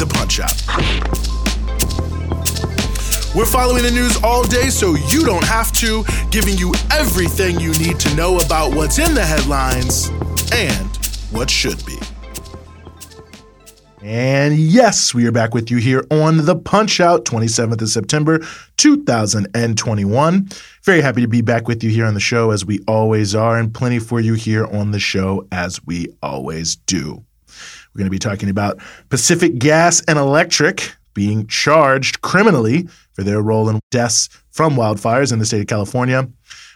the Punch Out. We're following the news all day so you don't have to, giving you everything you need to know about what's in the headlines and what should be. And yes, we are back with you here on the Punch Out, 27th of September, 2021. Very happy to be back with you here on the show as we always are, and plenty for you here on the show as we always do. We're going to be talking about Pacific Gas and Electric being charged criminally for their role in deaths from wildfires in the state of California.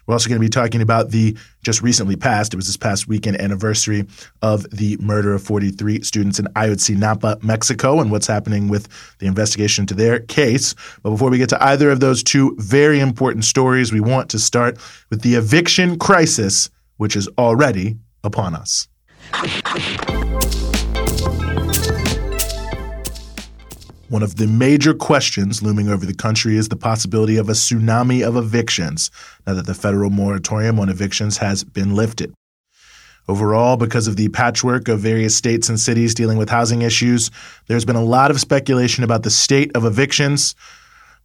We're also going to be talking about the just recently passed, it was this past weekend anniversary of the murder of 43 students in Ayotzinapa, Mexico, and what's happening with the investigation into their case. But before we get to either of those two very important stories, we want to start with the eviction crisis, which is already upon us. One of the major questions looming over the country is the possibility of a tsunami of evictions now that the federal moratorium on evictions has been lifted. Overall, because of the patchwork of various states and cities dealing with housing issues, there's been a lot of speculation about the state of evictions,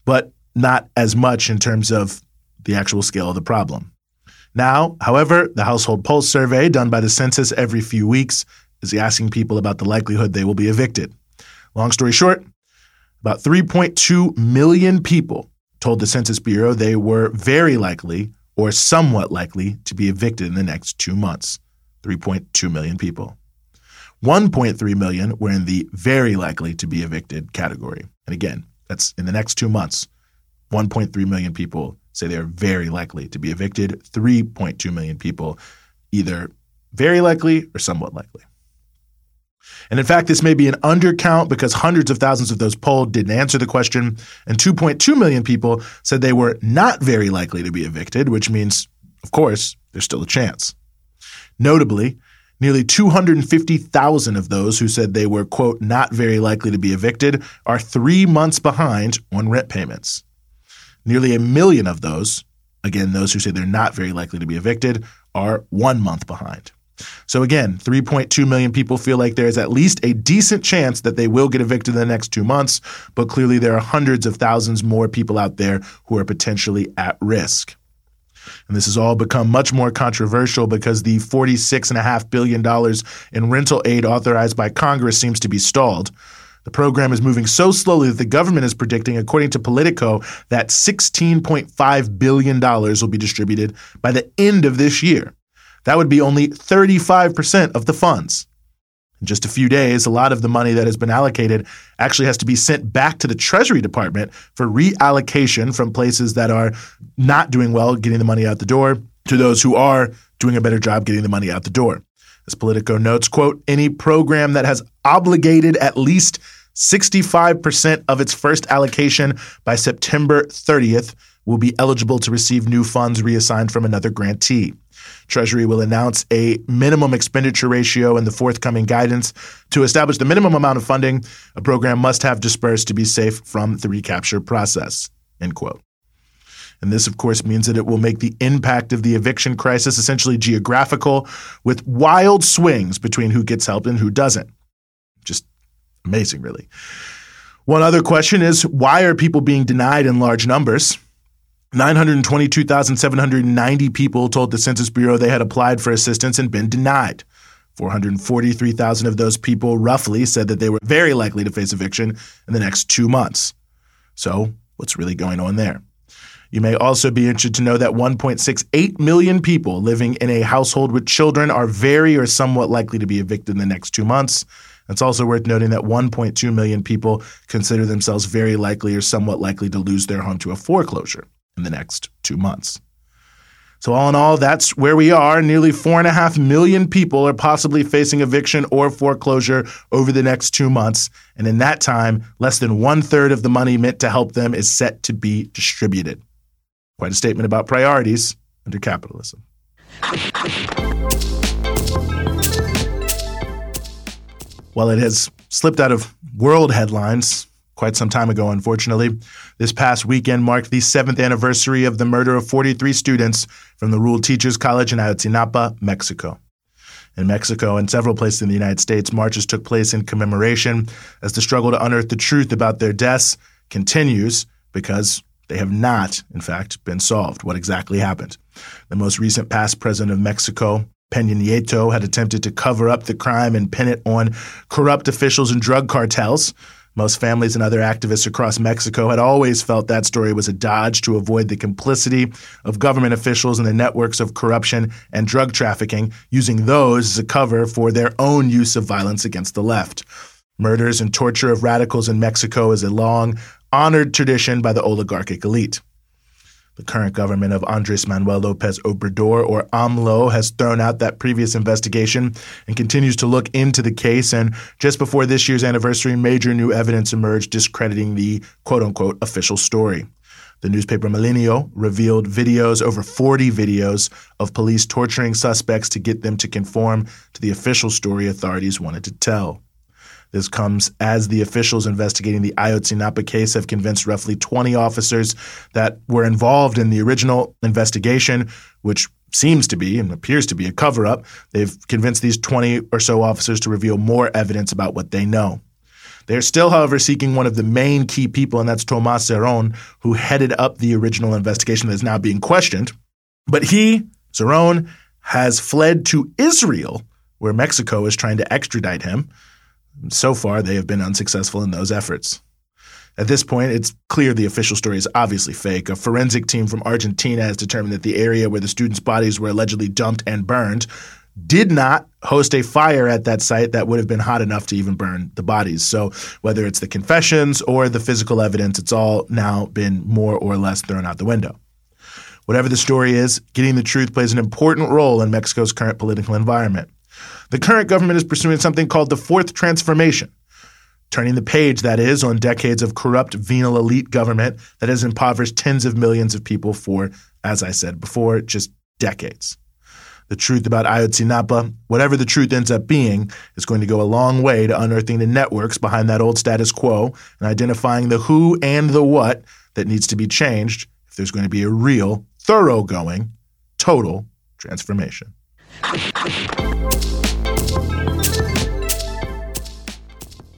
but not as much in terms of the actual scale of the problem. Now, however, the Household Pulse survey done by the census every few weeks is asking people about the likelihood they will be evicted. Long story short, about 3.2 million people told the Census Bureau they were very likely or somewhat likely to be evicted in the next two months. 3.2 million people. 1.3 million were in the very likely to be evicted category. And again, that's in the next two months. 1.3 million people say they're very likely to be evicted. 3.2 million people either very likely or somewhat likely. And in fact, this may be an undercount because hundreds of thousands of those polled didn't answer the question, and 2.2 million people said they were not very likely to be evicted, which means, of course, there's still a chance. Notably, nearly 250,000 of those who said they were, quote, not very likely to be evicted are three months behind on rent payments. Nearly a million of those, again, those who say they're not very likely to be evicted, are one month behind. So again, 3.2 million people feel like there is at least a decent chance that they will get evicted in the next two months, but clearly there are hundreds of thousands more people out there who are potentially at risk. And this has all become much more controversial because the $46.5 billion in rental aid authorized by Congress seems to be stalled. The program is moving so slowly that the government is predicting, according to Politico, that $16.5 billion will be distributed by the end of this year. That would be only 35% of the funds. In just a few days, a lot of the money that has been allocated actually has to be sent back to the Treasury Department for reallocation from places that are not doing well getting the money out the door to those who are doing a better job getting the money out the door. As Politico notes, quote, any program that has obligated at least 65% of its first allocation by September 30th will be eligible to receive new funds reassigned from another grantee. Treasury will announce a minimum expenditure ratio in the forthcoming guidance. To establish the minimum amount of funding, a program must have dispersed to be safe from the recapture process. End quote. And this, of course, means that it will make the impact of the eviction crisis essentially geographical, with wild swings between who gets help and who doesn't. Just amazing, really. One other question is why are people being denied in large numbers? 922,790 people told the Census Bureau they had applied for assistance and been denied. 443,000 of those people, roughly, said that they were very likely to face eviction in the next two months. So, what's really going on there? You may also be interested to know that 1.68 million people living in a household with children are very or somewhat likely to be evicted in the next two months. It's also worth noting that 1.2 million people consider themselves very likely or somewhat likely to lose their home to a foreclosure in the next two months. So, all in all, that's where we are. Nearly four and a half million people are possibly facing eviction or foreclosure over the next two months. And in that time, less than one third of the money meant to help them is set to be distributed. Quite a statement about priorities under capitalism. While it has slipped out of world headlines, quite some time ago, unfortunately. This past weekend marked the seventh anniversary of the murder of 43 students from the Rural Teachers College in Ayotzinapa, Mexico. In Mexico and several places in the United States, marches took place in commemoration as the struggle to unearth the truth about their deaths continues because they have not, in fact, been solved. What exactly happened? The most recent past president of Mexico, Peña Nieto, had attempted to cover up the crime and pin it on corrupt officials and drug cartels. Most families and other activists across Mexico had always felt that story was a dodge to avoid the complicity of government officials and the networks of corruption and drug trafficking, using those as a cover for their own use of violence against the left. Murders and torture of radicals in Mexico is a long, honored tradition by the oligarchic elite. The current government of Andres Manuel Lopez Obrador, or AMLO, has thrown out that previous investigation and continues to look into the case. And just before this year's anniversary, major new evidence emerged discrediting the quote unquote official story. The newspaper Milenio revealed videos, over 40 videos, of police torturing suspects to get them to conform to the official story authorities wanted to tell. This comes as the officials investigating the Ayotzinapa case have convinced roughly 20 officers that were involved in the original investigation, which seems to be and appears to be a cover up. They've convinced these 20 or so officers to reveal more evidence about what they know. They are still, however, seeking one of the main key people, and that's Tomas Zerón, who headed up the original investigation that is now being questioned. But he, Zerón, has fled to Israel, where Mexico is trying to extradite him. So far, they have been unsuccessful in those efforts. At this point, it's clear the official story is obviously fake. A forensic team from Argentina has determined that the area where the students' bodies were allegedly dumped and burned did not host a fire at that site that would have been hot enough to even burn the bodies. So, whether it's the confessions or the physical evidence, it's all now been more or less thrown out the window. Whatever the story is, getting the truth plays an important role in Mexico's current political environment. The current government is pursuing something called the Fourth Transformation, turning the page, that is, on decades of corrupt, venal elite government that has impoverished tens of millions of people for, as I said before, just decades. The truth about Ayotzinapa, whatever the truth ends up being, is going to go a long way to unearthing the networks behind that old status quo and identifying the who and the what that needs to be changed if there's going to be a real, thoroughgoing, total transformation.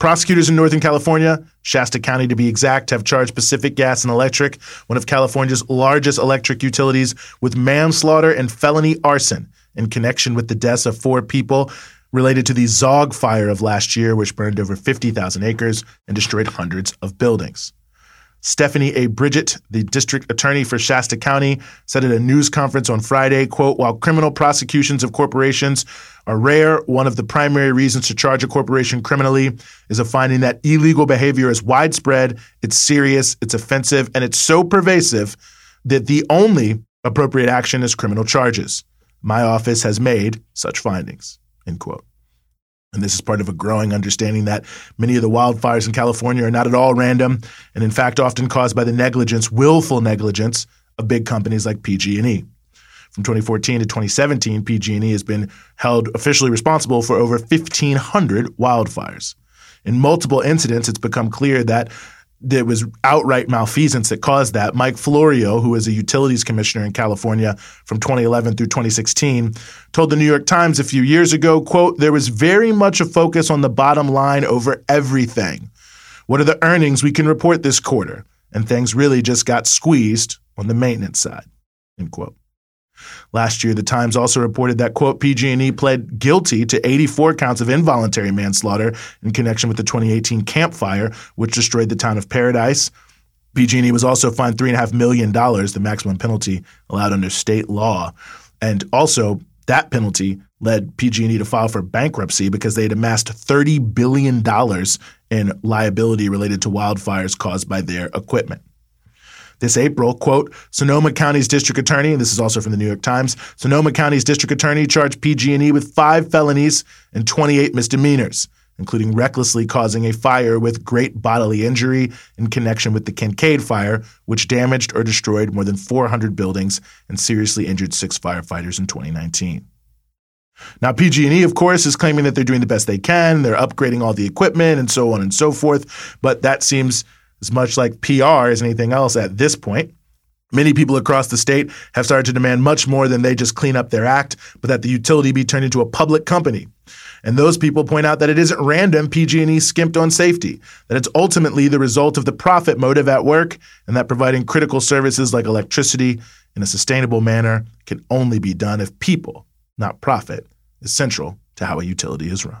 Prosecutors in Northern California, Shasta County to be exact, have charged Pacific Gas and Electric, one of California's largest electric utilities, with manslaughter and felony arson in connection with the deaths of four people related to the Zogg fire of last year, which burned over 50,000 acres and destroyed hundreds of buildings. Stephanie A. Bridgett, the district attorney for Shasta County, said at a news conference on Friday, quote, while criminal prosecutions of corporations are rare, one of the primary reasons to charge a corporation criminally is a finding that illegal behavior is widespread, it's serious, it's offensive, and it's so pervasive that the only appropriate action is criminal charges. My office has made such findings, end quote. And this is part of a growing understanding that many of the wildfires in California are not at all random, and in fact often caused by the negligence, willful negligence, of big companies like PG&E. From 2014 to 2017, PG&E has been held officially responsible for over 1,500 wildfires. In multiple incidents, it's become clear that there was outright malfeasance that caused that. Mike Florio, who was a utilities commissioner in California from 2011 through 2016, told the New York Times a few years ago, quote, there was very much a focus on the bottom line over everything. What are the earnings we can report this quarter? And things really just got squeezed on the maintenance side, end quote. Last year, the Times also reported that quote PG&E pled guilty to 84 counts of involuntary manslaughter in connection with the 2018 Camp Fire, which destroyed the town of Paradise. PG&E was also fined three and a half million dollars, the maximum penalty allowed under state law, and also that penalty led PG&E to file for bankruptcy because they had amassed thirty billion dollars in liability related to wildfires caused by their equipment. This April, quote, Sonoma County's district attorney, and this is also from the New York Times, Sonoma County's district attorney charged PG&E with five felonies and 28 misdemeanors, including recklessly causing a fire with great bodily injury in connection with the Kincade fire, which damaged or destroyed more than 400 buildings and seriously injured six firefighters in 2019. Now, PG&E, of course, is claiming that they're doing the best they can. They're upgrading all the equipment and so on and so forth. But that seems as much like PR as anything else at this point. Many people across the state have started to demand much more than they just clean up their act, but that the utility be turned into a public company. And those people point out that it isn't random PG&E skimped on safety, that it's ultimately the result of the profit motive at work, and that providing critical services like electricity in a sustainable manner can only be done if people, not profit, is central to how a utility is run.